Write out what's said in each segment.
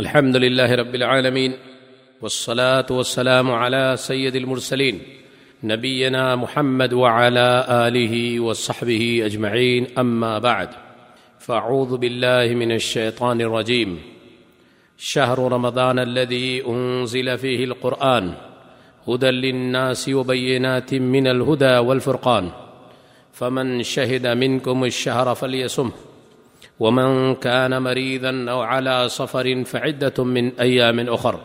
الحمد لله رب العالمين والصلاة والسلام على سيد المرسلين نبينا محمد وعلى آله وصحبه أجمعين أما بعد فأعوذ بالله من الشيطان الرجيم شهر رمضان الذي أنزل فيه القرآن هدى للناس وبينات من الهدى والفرقان فمن شهد منكم الشهر فليسمه ومن كان مريضا او على سفر فعده من ايام اخر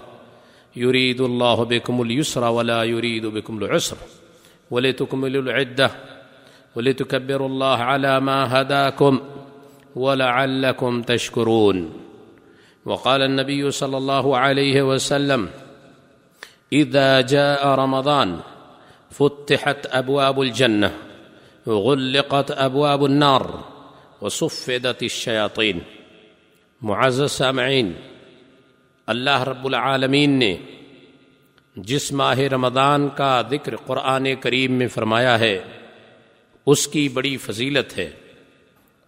يريد الله بكم اليسر ولا يريد بكم العسر. ولتكملوا العده ولتكبروا الله على ما هداكم. ولعلكم تشكرون. وقال النبي صلى الله عليه وسلم اذا جاء رمضان، فتحت ابواب الجنه غلقت ابواب النار. وصفدت الشیاطین. معزز سامعین، اللہ رب العالمین نے جس ماہ رمضان کا ذکر قرآن کریم میں فرمایا ہے، اس کی بڑی فضیلت ہے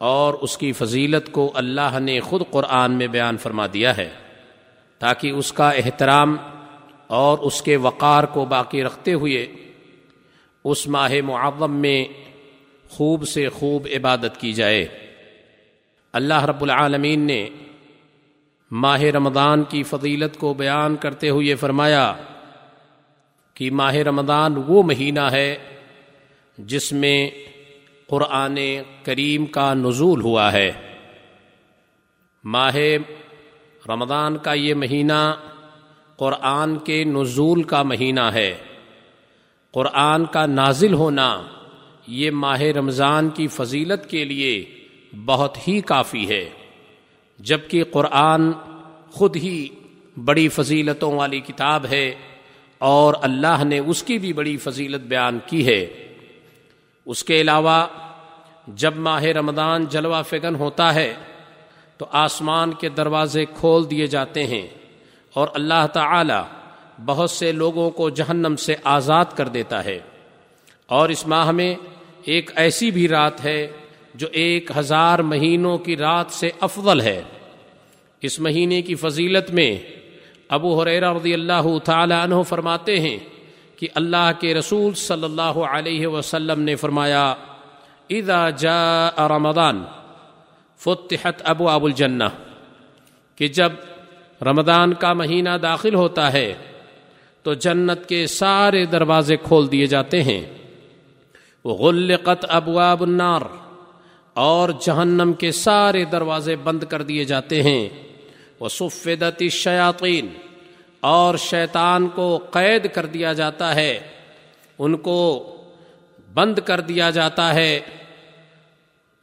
اور اس کی فضیلت کو اللہ نے خود قرآن میں بیان فرما دیا ہے تاکہ اس کا احترام اور اس کے وقار کو باقی رکھتے ہوئے اس ماہ معظم میں خوب سے خوب عبادت کی جائے۔ اللہ رب العالمین نے ماہ رمضان کی فضیلت کو بیان کرتے ہوئے فرمایا کہ ماہ رمضان وہ مہینہ ہے جس میں قرآن کریم کا نزول ہوا ہے۔ ماہ رمضان کا یہ مہینہ قرآن کے نزول کا مہینہ ہے۔ قرآن کا نازل ہونا یہ ماہ رمضان کی فضیلت کے لیے بہت ہی کافی ہے، جبکہ قرآن خود ہی بڑی فضیلتوں والی کتاب ہے اور اللہ نے اس کی بھی بڑی فضیلت بیان کی ہے۔ اس کے علاوہ، جب ماہ رمضان جلوہ فگن ہوتا ہے، تو آسمان کے دروازے کھول دیے جاتے ہیں اور اللہ تعالی بہت سے لوگوں کو جہنم سے آزاد کر دیتا ہے۔ اور اس ماہ میں ایک ایسی بھی رات ہے جو ایک ہزار مہینوں کی رات سے افضل ہے۔ اس مہینے کی فضیلت میں ابو حریرہ رضی اللہ تعالی عنہ فرماتے ہیں کہ اللہ کے رسول صلی اللہ علیہ وسلم نے فرمایا، اذا جاء رمضان، فتحت ابو ابو الجنہ۔ کہ جب رمضان کا مہینہ داخل ہوتا ہے، تو جنت کے سارے دروازے کھول دیے جاتے ہیں۔ غلقت ابواب النار اور جہنم کے سارے دروازے بند کر دیے جاتے ہیں۔ وہ سفیدت شیاطین اور شیطان کو قید کر دیا جاتا ہے۔ ان کو بند کر دیا جاتا ہے۔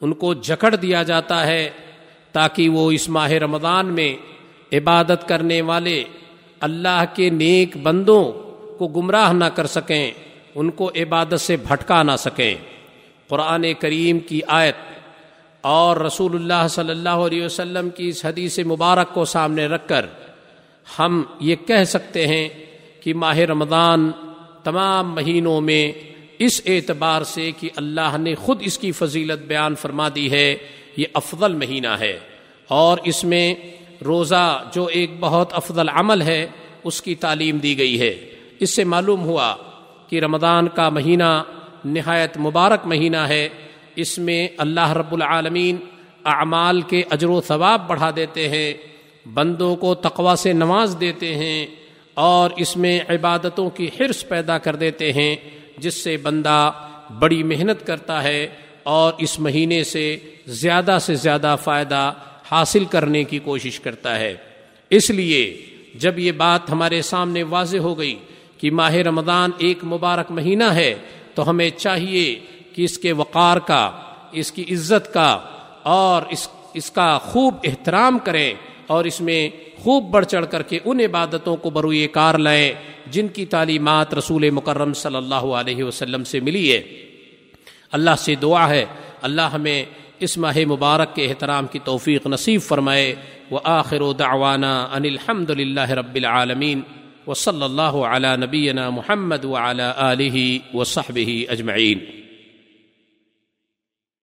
ان کو جکڑ دیا جاتا ہے تاکہ وہ اس ماہ رمضان میں عبادت کرنے والے اللہ کے نیک بندوں کو گمراہ نہ کر سکیں۔ ان کو عبادت سے بھٹکا نہ سکیں قرآن کریم کی آیت اور رسول اللہ صلی اللہ علیہ وسلم کی اس حدیث مبارک کو سامنے رکھ کر ہم یہ کہہ سکتے ہیں کہ ماہ رمضان تمام مہینوں میں اس اعتبار سے کہ اللہ نے خود اس کی فضیلت بیان فرما دی ہے، یہ افضل مہینہ ہے۔ اور اس میں روزہ جو ایک بہت افضل عمل ہے، اس کی تعلیم دی گئی ہے۔ اس سے معلوم ہوا کہ رمضان کا مہینہ نہایت مبارک مہینہ ہے، اس میں اللہ رب العالمین اعمال کے اجر و ثواب بڑھا دیتے ہیں، بندوں کو تقوا سے نواز دیتے ہیں اور اس میں عبادتوں کی حرص پیدا کر دیتے ہیں، جس سے بندہ بڑی محنت کرتا ہے اور اس مہینے سے زیادہ سے زیادہ فائدہ حاصل کرنے کی کوشش کرتا ہے۔ اس لیے جب یہ بات ہمارے سامنے واضح ہو گئی کہ ماہ رمضان ایک مبارک مہینہ ہے، تو ہمیں چاہیے کہ اس کے وقار کا، اس کی عزت کا اور اس اس کا خوب احترام کریں اور اس میں خوب بڑھ چڑھ کر کے ان عبادتوں کو بروئے کار لائیں جن کی تعلیمات رسول مکرم صلی اللہ علیہ وسلم سے ملی ہے۔ اللہ سے دعا ہے۔ اللہ ہمیں اس ماہ مبارک کے احترام کی توفیق نصیب فرمائے۔ وہ آخر و دعوانا ان الحمد للہ رب العالمین۔ و صلی اللہ علی نبینا محمد و آلہ و اجمعین